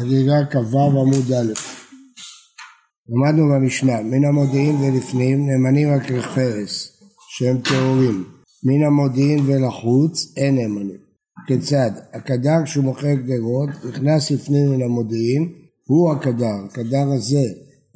חגיגה כ"ו עמוד א'. למדנו במשנה, מן המודיעין ולפנים נאמנים רק לחרס, שהם טהורים. מן המודיעין ולחוץ אין נאמנים. כיצד? הקדר כשהוא מוכר גדרות נכנס לפנים מן המודיעין, הוא הקדר, הקדר הזה,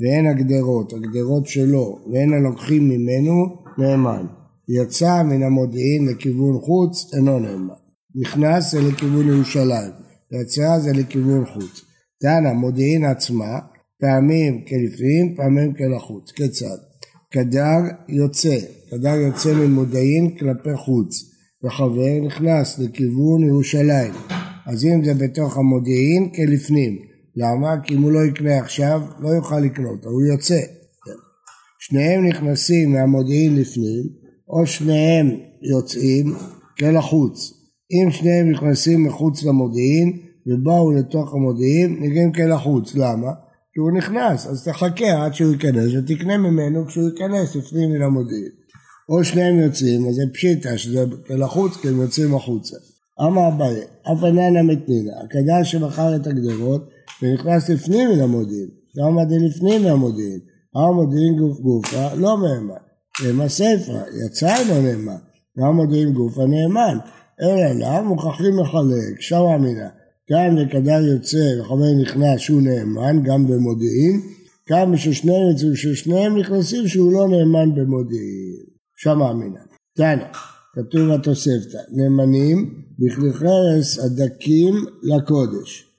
ואין הגדרות, הגדרות שלו, ואין הלוקחים ממנו, נאמן. יצא מן המודיעין לכיוון חוץ, אינו נאמן. נכנס זה לכיוון ירושלים, ויצא זה לכיוון חוץ. תנא, מודיעין עצמה, פעמים כלפנים, פעמים כלחוץ. כיצד? קדר יוצא, קדר יוצא ממודיעין כלפי חוץ, וחבר נכנס לכיוון ירושלים. אז אם זה בתוך המודיעין, כלפנים. למה? כי אם הוא לא יקנה עכשיו, לא יוכל לקנות, הוא יוצא. שניהם נכנסים מהמודיעין לפנים, או שניהם יוצאים כלחוץ. אם שניהם נכנסים מחוץ למודיעין ובאו לתוך המודיעין, נגיעים כלחוץ. למה? כי הוא נכנס, אז תחכה עד שהוא ייכנס ותקנה ממנו כשהוא ייכנס לפנים מן המודיעין. או שניהם יוצאים, אז זה פשיטה שזה כלחוץ כי הם יוצאים החוצה. אמר אביי, אף איננה מתנינה, הקדש שמכר את הגדרות ונכנס לפנים מן המודיעין, למה דלפנים מהמודיעין, המודיעין גוף גופה לא מהימן, נאמר ספרה, יצא אינו נאמן, גם מודיעין גופה נאמן, אלא לה מוכרחים לחלק, שם אמינה, כאן לקדר יוצא וחבר נכנס שהוא נאמן גם במודיעין, כאן ששניהם יצאו ששניהם נכנסים שהוא לא נאמן במודיעין, שם אמינה. תנא, כתוב בתוספתא, נאמנים בכלי חרס הדקים לקודש.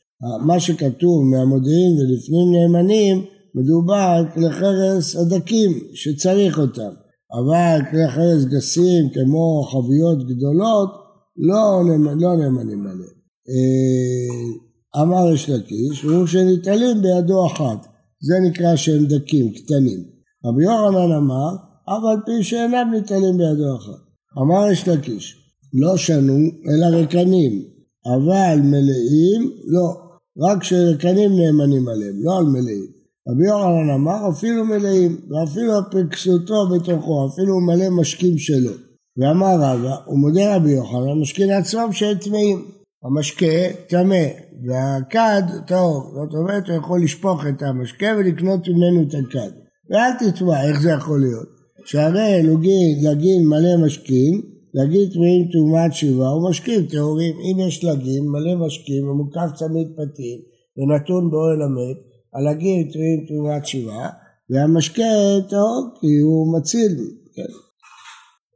מה שכתוב מהמודיעין ולפנים נאמנים מדובר על כלי חרס הדקים שצריך אותם. אבל כלי חרס גסים כמו חביות גדולות לא, לא נאמנים עליהם. אה, אמר יש לקיש, והוא שניטלים בידו אחת, זה נקרא שהם דקים, קטנים. רבי יוחנן אמר, אף על פי שאינם ניטלים בידו אחת. אמר יש לקיש, לא שנו אלא רקנים, אבל מלאים לא, רק שרקנים נאמנים עליהם, לא על מלאים. רבי יוחנן אמר אפילו מלאים, ואפילו הפקסותו בתוכו, אפילו מלא משקים שלו. ואמר רבא, הוא מודה רבי יוחנן, המשקים לעצמם שהם טמאים. המשקה טמא, והכד טהור, זאת אומרת הוא יכול לשפוך את המשקה ולקנות ממנו את הכד. ואל תטמע, איך זה יכול להיות? שהרי לוגין, לגין מלא משקים, לגין טמאים טומאת שבעה ומשקים טהורים. אם יש לגין מלא משקים ומוקף צמיד פתיל ונתון באוהל המת, הלגין טמאים טומאת שבעה והמשקה טהור כי הוא מציל. כן.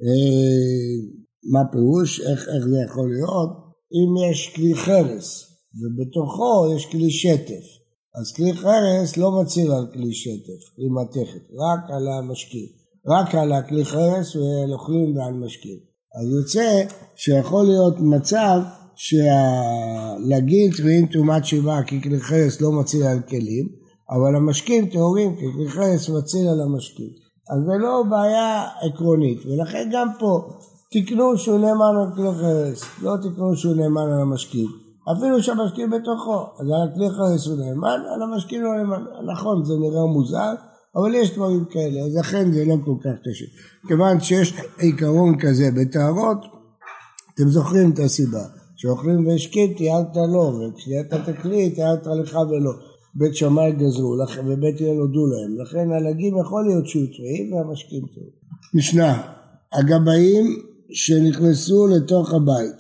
אה, מה פירוש? איך, איך זה יכול להיות? אם יש כלי חרס ובתוכו יש כלי שטף, אז כלי חרס לא מציל על כלי שטף, כלי מתכת, רק על המשקים, רק על הכלי חרס ואוכלים ועל משקים. אז יוצא שיכול להיות מצב שהלגיד טמאים טומאת שבעה כי כלי חרס לא מציל על כלים, אבל המשקים טהורים כי כלי חרס מציל על המשקים. אז זה לא בעיה עקרונית, ולכן גם פה תקנו שהוא נאמן על כלי חרס, לא תקנו שהוא נאמן על המשקיעים. אפילו שהמשקיעים בתוכו, אז על הכלי חרס הוא נאמן, על המשקיעים לא נאמן. נכון, זה נראה מוזר, אבל יש דברים כאלה, אז לכן זה לא כל כך קשה. כיוון שיש עיקרון כזה בטהרות, אתם זוכרים את הסיבה. כשאוכלים והשקים תיארת לו, וכשאתה תקליט תיארת לך ולא. בית שמאי גזרו ובית הלל הודו להם, לכן הלגים יכול להיות שהוא טועים והמשקים טועים. משנה, הגבאים שנכנסו לתוך הבית,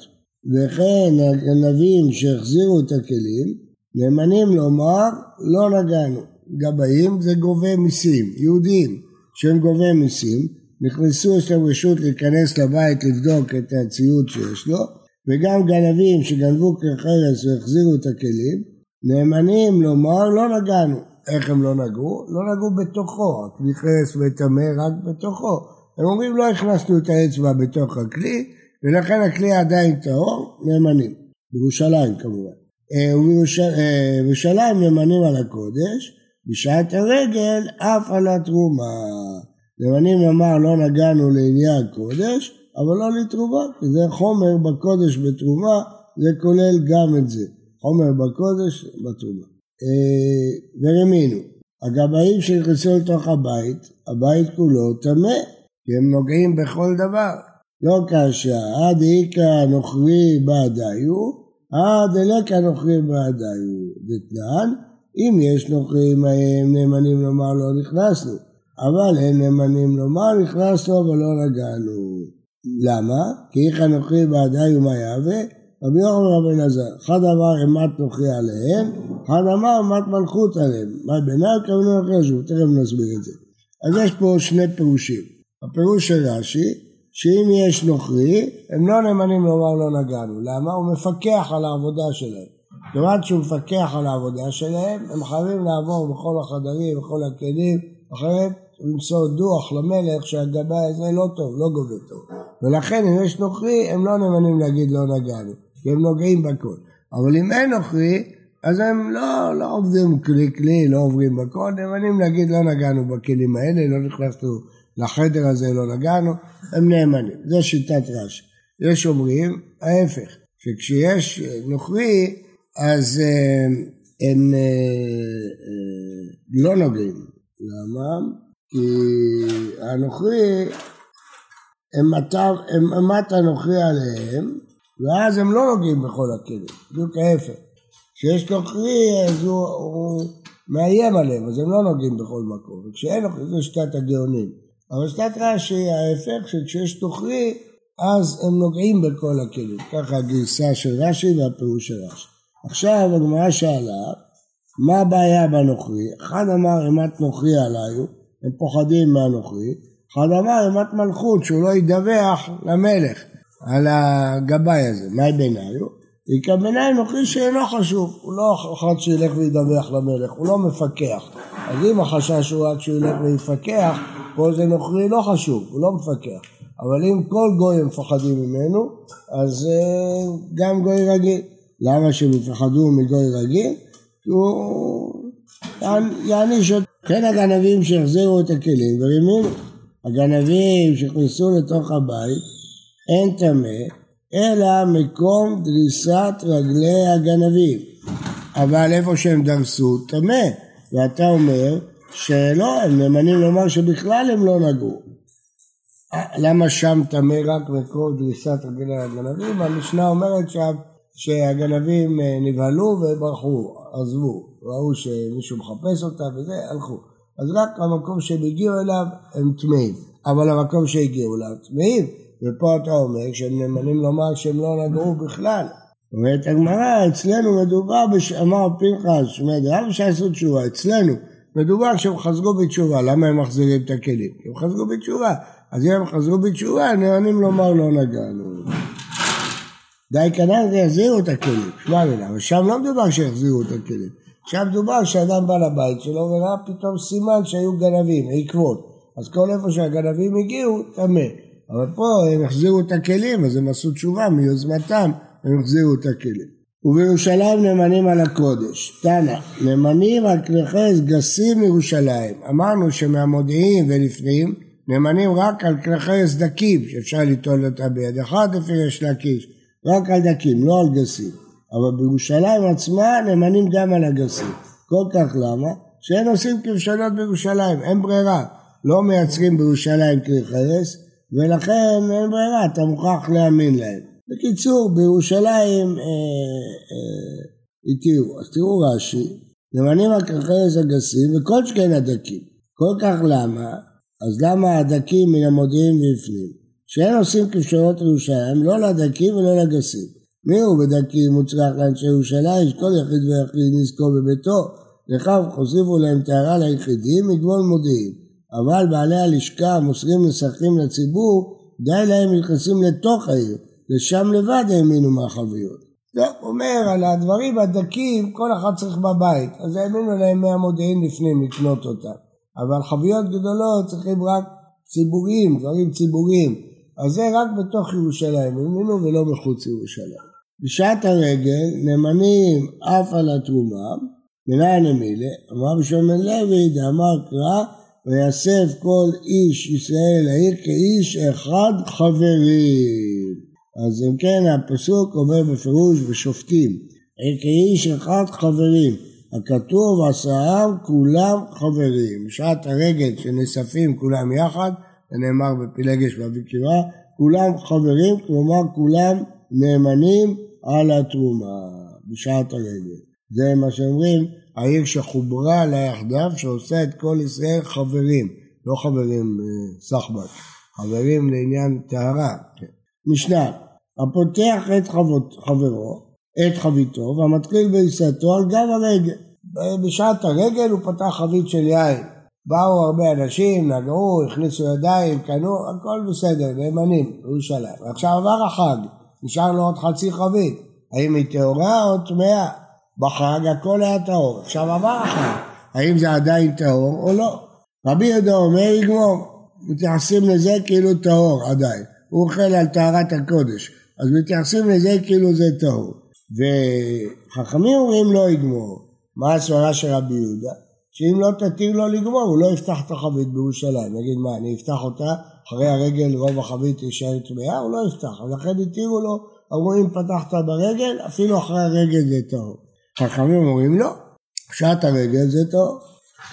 וכן הגנבים שהחזירו את הכלים, נאמנים לומר לא נגענו. גבאים זה גובה מיסים, יהודים שהם גובי מיסים, נכנסו, יש להם רשות להיכנס לבית לבדוק את הציוד שיש לו, וגם גנבים שגנבו כחרס והחזירו את הכלים, נאמנים לומר לא נגענו. איך הם לא נגעו? לא נגעו בתוכו, הכלי חרס מטמא רק בתוכו. הם אומרים לא הכנסנו את האצבע בתוך הכלי ולכן הכלי עדיין טהור, נאמנים. בירושלים כמובן. אה, ובירושלים אה, נאמנים על הקודש, בשעת הרגל אף על התרומה. נאמנים לומר לא נגענו לעניין קודש, אבל לא לתרומה, כי זה חומר בקודש בתרומה, זה כולל גם את זה. חומר בקודש בתרומה. אה, ורמינו, הגבאים שנכנסו לתוך הבית, הבית כולו טמא. כי הם נוגעים בכל דבר. לא כאשר עד איכא נוכרי בעדיו, אה דלקה נוכרים בעדיו דתנן, אם יש נוכרים ההם נאמנים לומר לא נכנסנו, אבל הם נאמנים לומר נכנסנו אבל לא נגענו. למה? כי איך הנוכרי בעדיו מה יהווה? רבי יוחנן ורבי אלעזר, אחד אמר אימת נוכרי עליהם, אחד אמר אימת מלכות עליהם. מה בינם כוונו אחרי שוב, תכף נסביר את זה. אז יש פה שני פירושים. הפירוש של רש"י, שאם יש נוכרי, הם לא נאמנים לומר לא נגענו. למה? הוא מפקח על העבודה שלהם. כיוון שהוא מפקח על העבודה שלהם, הם חייבים לעבור בכל החדרים, בכל הכלים, אחרת למסור דוח למלך שהגבאי הזה לא טוב, לא גובה טוב. ולכן אם יש נוכרי, הם לא נאמנים להגיד לא נגענו, כי הם נוגעים בכל. אבל אם אין נוכרי, אז הם לא, לא עובדים כלי כלי, לא עוברים בכל, נאמנים להגיד לא נגענו בכלים האלה, לא נכנסנו לחדר הזה, לא נגענו, הם נאמנים. זו שיטת רש"י. יש אומרים ההפך, שכשיש נוכרי, אז אה, הם אה, אה, לא נוגעים. למה? כי הנוכרי, הם אמת הנוכרי עליהם, ואז הם לא נוגעים בכל הכלים, בדיוק ההפך. כשיש נוכרי אז הוא, הוא מאיים עליהם, אז הם לא נוגעים בכל מקום, וכשאין נוכרי זה שיטת הגאונים. אבל שיטת רש"י ההפך, שכשיש נוכרי אז הם נוגעים בכל הכלים. ככה הגרסה של רש"י והפירוש של רש"י. עכשיו הגמרא שאלה, מה הבעיה בנוכרי? אחד אמר אימת נוכרי עליו, הם פוחדים מהנוכרי, אחד אמר אימת מלכות שהוא לא ידווח למלך על הגבאי הזה, מהי ביניו? איכא ביניו נוכרי שאינו חשוב, הוא לא אחד שילך וידווח למלך, הוא לא מפקח. אז אם החשש הוא רק שהוא ילך ויפקח, כל זה נוכרי לא חשוב, הוא לא מפקח. אבל אם כל גוי הם מפחדים ממנו, אז אה, גם גוי רגיל. למה שהם יפחדו מגוי רגיל? כי הוא יעניש אותו. כן הגנבים שהחזירו את הכלים ורימינו. הגנבים שנכנסו לתוך הבית אין טמא אלא מקום דריסת רגלי הגנבים. אבל איפה שהם דרסו טמא. ואתה אומר שלא, הם נאמנים לומר שבכלל הם לא נגעו. למה שם טמא רק מקום דריסת רגלי הגנבים? המשנה אומרת שם שהגנבים אה, נבהלו וברחו, עזבו, ראו שמישהו מחפש אותם וזה, הלכו. אז רק המקום שהם הגיעו אליו הם טמאים, אבל המקום שהגיעו אליו טמאים, ופה אתה אומר שהם נאמנים לומר שהם לא נגעו בכלל. אומרת הגמרא, אצלנו מדובר, בש... אמר פנחס, שמי דרב שעשו תשובה, אצלנו מדובר שהם חזרו בתשובה, למה הם מחזירים את הכלים? הם חזרו בתשובה, אז אם הם חזרו בתשובה, הם נאמנים לומר לא נגענו. די כנראה יחזירו את הכלים, שמע מילה, אבל שם לא מדובר שיחזירו את הכלים, שם מדובר שאדם בא לבית שלו וראה פתאום סימן שהיו גנבים, עקבות, אז כל איפה שהגנבים הגיעו, טמא, אבל פה הם החזירו את הכלים, אז הם עשו תשובה מיוזמתם, הם החזירו את הכלים. ובירושלים נאמנים על הקודש. תנא, נאמנים על כלי חס גסים מירושלים. אמרנו שמהמודיעין ולפנים נאמנים רק על כלי חס דקים, שאפשר ליטול אותה ביד אחת לפי יש להקיש. רק על דקים, לא על גסים. אבל בירושלים עצמה נאמנים גם על הגסים. כל כך למה? שאין עושים כבשונות בירושלים, אין ברירה. לא מייצרים בירושלים כלי חרס, ולכן אין ברירה, אתה מוכרח להאמין להם. בקיצור, בירושלים אה, אה, התירו. אז תראו רש"י, נאמנים על כלי חרס הגסים וכל שכן הדקים. כל כך למה? אז למה הדקים מן המודיעין בפנים? שאין עושים כבשונות ירושלים, לא לדקים ולא לגסים. מי הוא בדקים מוצלח לאנשי ירושלים, שכל יחיד ויחיד נזכו בביתו, לכך חוסיפו להם טהרה ליחידים מגבול מודיעין. אבל בעלי הלשכה המוסרים נסחים לציבור, די להם נכנסים לתוך העיר, לשם לבד האמינו מהחביות. זה אומר על הדברים הדקים, כל אחד צריך בבית, אז האמינו להם מהמודיעין לפנים לקנות אותם. אבל חביות גדולות צריכים רק ציבוריים, דברים ציבוריים. אז זה רק בתוך ירושלים, האמינו ולא מחוץ לירושלים. בשעת הרגל נאמנים אף על התרומה, מנין המילה, אמר בשמן לוי, דאמר קרא, ויאסף כל איש ישראל העיר כאיש אחד חברים. אז אם כן הפסוק אומר בפירוש בשופטים, כאיש אחד חברים, הכתוב עשרם כולם חברים, בשעת הרגל שנאספים כולם יחד זה נאמר בפילגש ואבי קירה, כולם חברים, כלומר כולם נאמנים על התרומה בשעת הרגל. זה מה שאומרים, העיר שחוברה לה יחדיו, שעושה את כל ישראל חברים, לא חברים אה, סחבק, חברים לעניין טהרה. כן. משנה, הפותח את חבות, חברו, את חביתו, והמתחיל בעיסתו על גב הרגל. בשעת הרגל הוא פתח חבית של יין. באו הרבה אנשים, נגעו, הכניסו ידיים, קנו, הכל בסדר, נאמנים, בירושלים. עכשיו עבר החג, נשאר לו עוד חצי חבית. האם היא טהורה או טמאה? בחג הכל היה טהור. עכשיו עבר החג, האם זה עדיין טהור או לא? רבי יהודה אומר יגמור, מתייחסים לזה כאילו טהור עדיין. הוא אוכל על טהרת הקודש, אז מתייחסים לזה כאילו זה טהור. וחכמים אומרים לא יגמור. מה הסברה של רבי יהודה? שאם לא תתיר לו לגמור, הוא לא יפתח את החבית בירושלים. נגיד מה, אני אפתח אותה, אחרי הרגל רוב החבית יישאר טמאה, הוא לא יפתח. ולכן התירו לו, אמרו אם פתחת ברגל, אפילו אחרי הרגל זה טהור. חכמים אומרים לא, פשט הרגל זה טהור.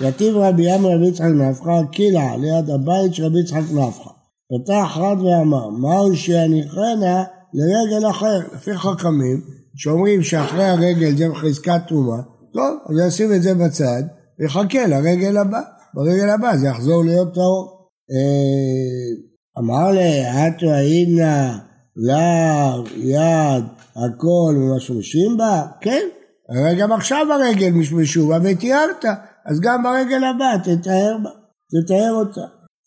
יתיב רבי ים רבי יצחק נפחא, קילה ליד הבית של רבי יצחק נפחא. פתח רד ואמר, מהו שיניחנה לרגל אחר. לפי חכמים, שאומרים שאחרי הרגל זה בחזקת תרומה, טוב, אז ישים את זה בצד, ויחכה לרגל הבא. ברגל הבא זה יחזור להיות טהור. אה, אמר לה, אתו היינה, לאו, יד, הכל ומשמשים בה? כן, הרי גם עכשיו הרגל משמשו בה ותיארת, אז גם ברגל הבא תתאר בה, תתאר אותה.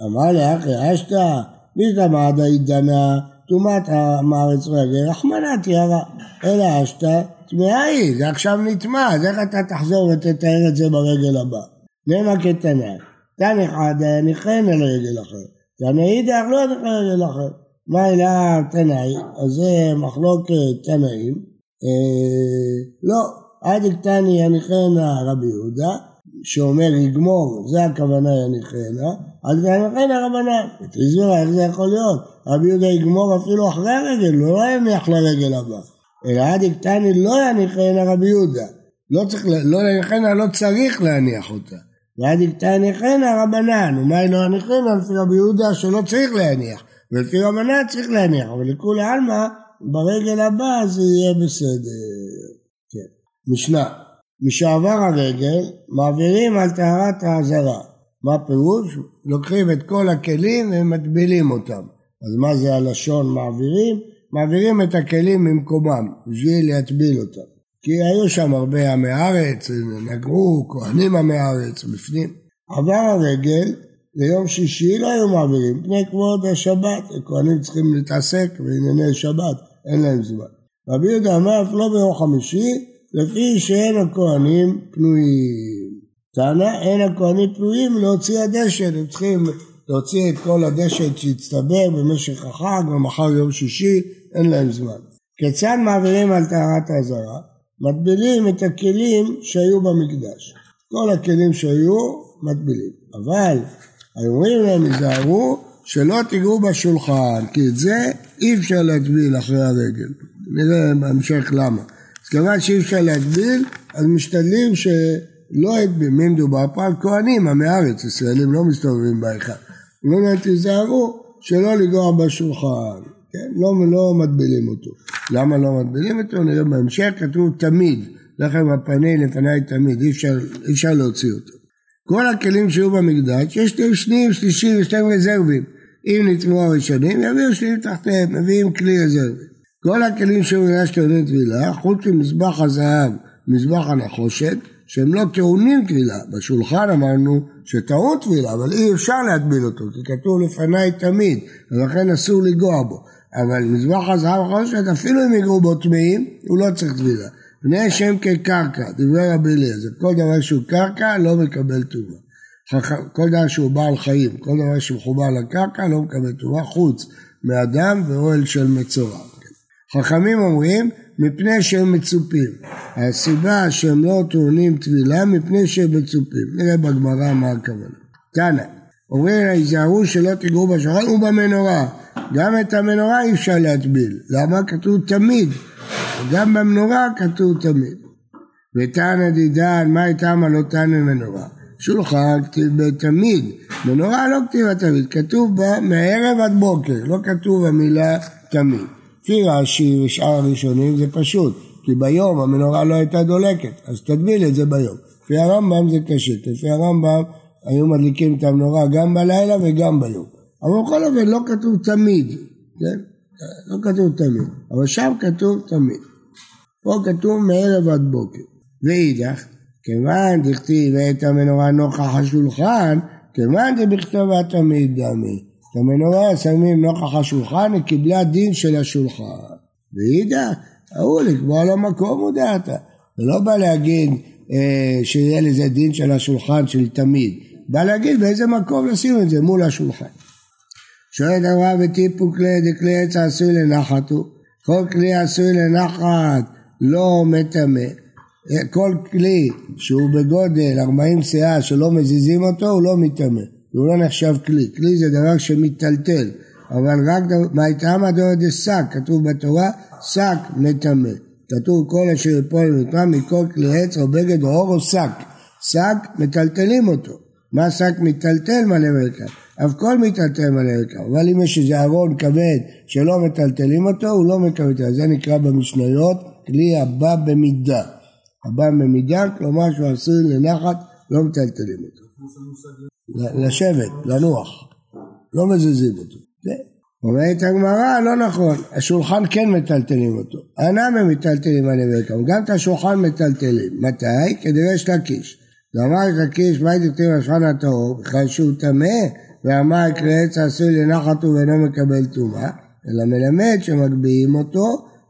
אמר לה, אחי אשתא, מי דמד עידנה, טומאת המארץ רגל, רחמנא תיארה, אלא אשתא טמאה היא, זה עכשיו נטמע, אז איך אתה תחזור ותתאר את זה ברגל הבא? נמה כתנא, תנא חדא ניחן על רגל אחר, תנא אידך לא ניחן על רגל אחר. מה אליו תנאי? אז זה מחלוקת תנאים. אה, לא, עד קטני יניחנה רבי יהודה, שאומר יגמור, זה הכוונה יניחנה, אז יניחנה רבנן. ותזמרה, איך זה יכול להיות? רבי יהודה יגמור אפילו אחרי הרגל, לא יניח לרגל הבא. אלא עד קטני לא יניחנה רבי יהודה. לא צריך, לא יניחנה לא צריך להניח אותה. ועד קטני רבנן, ומה לא יניחנה לפי רבי יהודה שלא צריך להניח. ולפי רבנן צריך להניח, אבל לכולי עלמא, ברגל הבא זה יהיה בסדר. כן. משנה, משעבר הרגל מעבירים על טהרת האזהרה. מה פירוש? לוקחים את כל הכלים ומטבילים אותם. אז מה זה הלשון מעבירים? מעבירים את הכלים ממקומם בשביל להטביל אותם. כי היו שם הרבה עמי ארץ, נגרו, כהנים עמי ארץ בפנים. עבר הרגל, ליום שישי לא היו מעבירים, פני כבוד השבת, הכהנים צריכים להתעסק בענייני שבת, אין להם זמן. רבי יהודה אמר לא ביום חמישי, לפי שאין הכהנים פנויים. טענה, אין הכהנים פנויים להוציא הדשן, הם צריכים להוציא את כל הדשן שהצטבר במשך החג, ומחר יום שישי, אין להם זמן. כיצד מעבירים על טהרת האזהרה? מטבילים את הכלים שהיו במקדש. כל הכלים שהיו, מטבילים. אבל אומרים להם, היזהרו, שלא תיגעו בשולחן, כי את זה אי אפשר להטביל אחרי הרגל. נראה בהמשך למה. כיוון שאי אפשר להטביל, אז משתדלים שלא יטביל. מי מדובר פה? על כהנים, עמי הארץ, ישראלים לא מסתובבים בהיכל. אומרים להם, תיזהרו שלא לגוע בשולחן. כן? לא, לא מטבילים אותו. למה לא מטבילים אותו? נראה בהמשך, כתוב תמיד, לחם הפני לפניי תמיד, אי אפשר, אי אפשר להוציא אותו. כל הכלים שהיו במקדש, יש שני שניים, שלישים ושתיים רזרבים. אם נטמעו הראשונים, יביאו שניים תחתיהם, מביאים כלי רזרבי. כל הכלים במקדש טעונים טבילה, חוץ ממזבח הזהב, מזבח הנחושת, שהם לא טעונים טבילה. בשולחן אמרנו שטעון טבילה, אבל אי אפשר להטביל אותו, כי כתוב לפניי תמיד, ולכן אסור לנגוע בו. אבל מזבח הזהב החושת, אפילו אם יגרו בו טמאים, הוא לא צריך טבילה. בני השם כקרקע, דברי רבי אליעזר, כל דבר שהוא קרקע לא מקבל טומאה. כל דבר שהוא בעל חיים, כל דבר שמחובר לקרקע לא מקבל טומאה, חוץ מאדם ואוהל של מצורע. חכמים אומרים, מפני שהם מצופים. הסיבה שהם לא טעונים טבילה, מפני שהם מצופים. נראה בגמרא מה הכוונה. תנא, אומרים, היזהרו שלא תגעו בשולחן ובמנורה. גם את המנורה אי אפשר להטביל. למה? כתוב תמיד. גם במנורה כתוב תמיד. ותנא דידן, מה איתם לא תנא מנורה? שולחן כתיב בתמיד, מנורה לא כתיבה תמיד, כתוב בה מערב עד בוקר, לא כתוב המילה תמיד. לפי רש"י ושאר הראשונים זה פשוט, כי ביום המנורה לא הייתה דולקת, אז תטביל את זה ביום. לפי הרמב"ם זה קשה, לפי הרמב"ם היו מדליקים את המנורה גם בלילה וגם ביום. אבל בכל אופן לא כתוב תמיד, כן? לא כתוב תמיד, אבל שם כתוב תמיד. פה כתוב מערב עד בוקר. ואידך, כיוון דכתיב ואת המנורה נוכח השולחן, כיוון דבכתבה תמיד דמי. את המנורה שמים נוכח השולחן, היא קיבלה דין של השולחן. ואידך, ההוא לקבוע לו מקום הודעת. זה לא בא להגיד אה, שיהיה לזה דין של השולחן של תמיד. בא להגיד באיזה מקום לשים את זה מול השולחן. שואלת הרב וטיפו כלי דכלי עץ עשוי לנחת הוא. כל כלי עשוי לנחת לא מטמא. כל כלי שהוא בגודל 40 שאה שלא מזיזים אותו הוא לא מטמא. הוא לא נחשב כלי. כלי זה דבר שמיטלטל. אבל רק מה איתמא דוד שק, כתוב בתורה, שק מטמא. כתוב כל אשר יפול ונקרא מכל כלי עץ או בגד או אור או שק. שק מטלטלים אותו. מה שק מיטלטל מלא מרכב? אף כל מיטלטל מלא מרכב. אבל אם יש איזה ארון כבד שלא מטלטלים אותו, הוא לא מקבל. זה נקרא במשניות כלי הבא במידה. הבא במידה, כלומר שהוא עשוי לנחת, לא מטלטלים אותו. לשבת, לנוח. לא מזיזים אותו. אומרת הגמרא, לא נכון, השולחן כן מטלטלים אותו. אינם הם מטלטלים על ימי גם את השולחן מטלטלים. מתי? כדי יש לקיש. ואמר לקיש, מה הייתי כתוב השולחן הטהור? בכלל שהוא טמא, ואמר עץ עשוי לנחת ואינו מקבל טומאה, אלא מלמד שמגביהים אותו,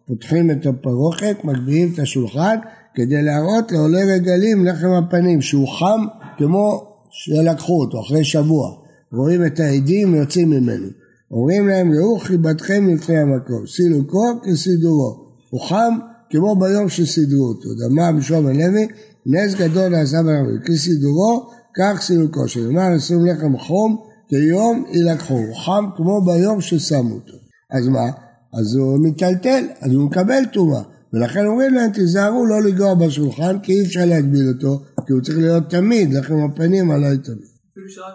פותחים את הפרוכת, מגביהים את השולחן, כדי להראות לעולי רגלים לחם הפנים, שהוא חם כמו שלקחו אותו אחרי שבוע. רואים את העדים יוצאים ממנו. אומרים להם ראו חיבתכם לפני המקום, סילוקו כסידורו, הוא חם כמו ביום שסידרו אותו, דמה בשלום הלוי, נס גדול נעשה בנביא, כסידורו כך סילוקו, שנאמר עשו לחם חום כיום יילקחו, הוא חם כמו ביום ששמו אותו, אז מה? אז הוא מיטלטל, אז הוא מקבל טומאה, ולכן אומרים להם תיזהרו לא לגוע בשולחן כי אי אפשר להגביל אותו, כי הוא צריך להיות תמיד, לכם הפנים עליי תמיד. אפילו שרק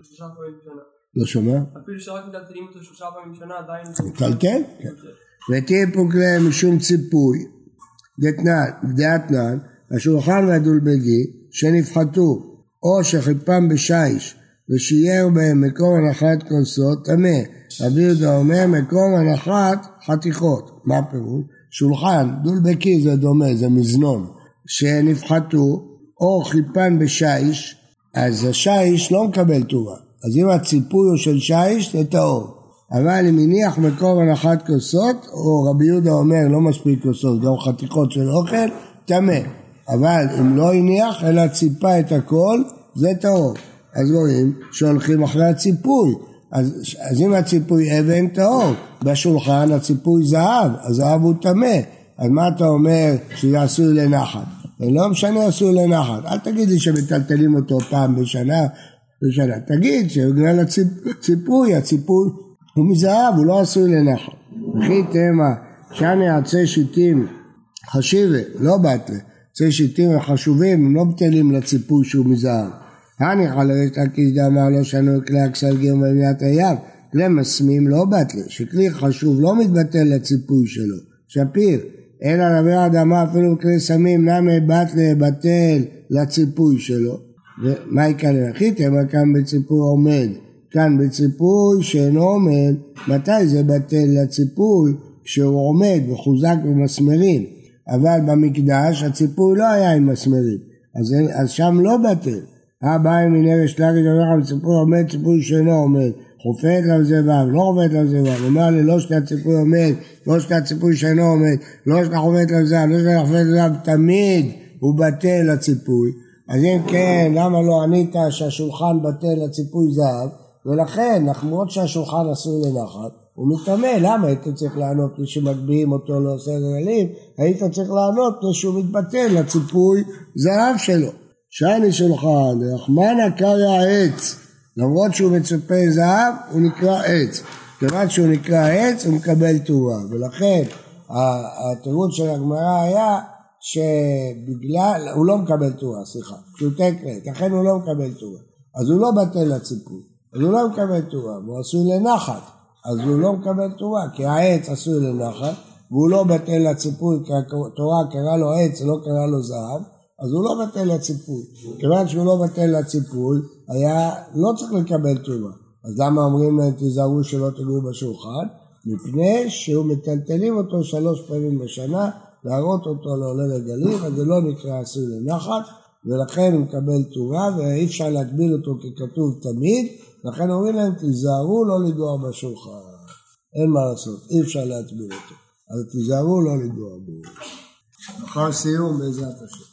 בשלושה פעמים בשנה. לא שומע? אפילו שרק מטלטלים אותו שלושה פעמים בשנה עדיין... מטלטל? כן. ותהיה פוגלה משום ציפוי, דאתנן, השולחן והדולבגי, שנפחתו, או שחיפם בשיש, ושיער בהם מקום הנחת כוסות, טמא. רבי יהודה אומר מקום הנחת חתיכות. מה הפירוש? שולחן, דולבקי זה דומה, זה מזנון, שנפחתו, או חיפן בשיש, אז השיש לא מקבל טובה. אז אם הציפוי הוא של שיש זה טהור. אבל אם הניח מקור הנחת כוסות, או רבי יהודה אומר לא מספיק כוסות, גם חתיכות של אוכל, טמא. אבל אם לא הניח אלא ציפה את הכל, זה טהור. אז רואים שהולכים אחרי הציפוי. אז, אז אם הציפוי אבן טהור, בשולחן הציפוי זהב, הזהב הוא טמא. אז מה אתה אומר שזה עשוי לנחת? לא משנה עשוי לנחת. אל תגיד לי שמטלטלים אותו פעם בשנה בשנה. תגיד שבגלל הציפוי, הציפוי הוא מזהב, הוא לא עשוי לנחל. וכי תמה שאני עצי שיטים חשיבה, לא בתלה, עצי שיטים החשובים הם לא בטלים לציפוי שהוא מזהב. הניחא לרשת הקיש דאמר לא שנו כלי אקסלגים במניעת הים, כלי מסמים לא בתלה, שכלי חשוב לא מתבטל לציפוי שלו. שפיר, אלא רבי אדמה אפילו כלי סמים נמי בתלה בטל לציפוי שלו. ומה יקרה לחיתם? כאן בציפוי עומד. כאן בציפוי שאינו עומד, מתי זה בטל לציפוי? כשהוא עומד וחוזק במסמרים. אבל במקדש הציפוי לא היה עם מסמרים, אז, אז שם לא בטל. הבא מיני ושלגת אומר לך בציפוי עומד, ציפוי שאינו עומד. חופת לו זבב, לא חופת לו זבב, אומר לי לא שאתה ציפוי עומד, לא שאתה ציפוי שאינו עומד, לא שאתה לו זבב, לא שאתה לו זבב, תמיד הוא בטל לציפוי. אז אם כן, למה לא ענית שהשולחן בטל לציפוי זהב, ולכן, למרות שהשולחן עשוי לנחת, הוא מטמא, למה היית צריך לענות לי שמגביהים אותו לעושה גלים? היית צריך לענות לי שהוא מתבטל לציפוי זהב שלו. שני שולחן, רחמנא קרא עץ, למרות שהוא מצפה זהב, הוא נקרא עץ. כיוון שהוא נקרא עץ, הוא מקבל תרועה, ולכן התירוץ של הגמרא היה שבגלל, הוא לא מקבל תורה, סליחה, שהוא תקרית, לכן הוא לא מקבל תורה. אז הוא לא בטל לציפוי, אז הוא לא מקבל תורה, והוא עשוי לנחת. אז הוא לא מקבל תרומה, כי העץ עשוי לנחת, והוא לא בטל לציפוי, כי התורה קראה לו עץ, לא קראה לו זהב, אז הוא לא בטל לציפוי. כיוון שהוא לא בטל לציפוי, היה לא צריך לקבל תרומה. אז למה אומרים להם תיזהרו שלא תגעו בשולחן? מפני שהוא מטלטלים אותו שלוש פעמים בשנה, להראות אותו לעולה לגלים, אז זה לא נקרא עשוי לנחת, ולכן הוא מקבל תרומה, ואי אפשר להגביל אותו ככתוב תמיד, לכן אומרים להם תיזהרו לא לגוע בשולחן. אין מה לעשות, אי אפשר להטביל אותו. אז תיזהרו לא לגוע בו. אחר סיום בעזרת השם.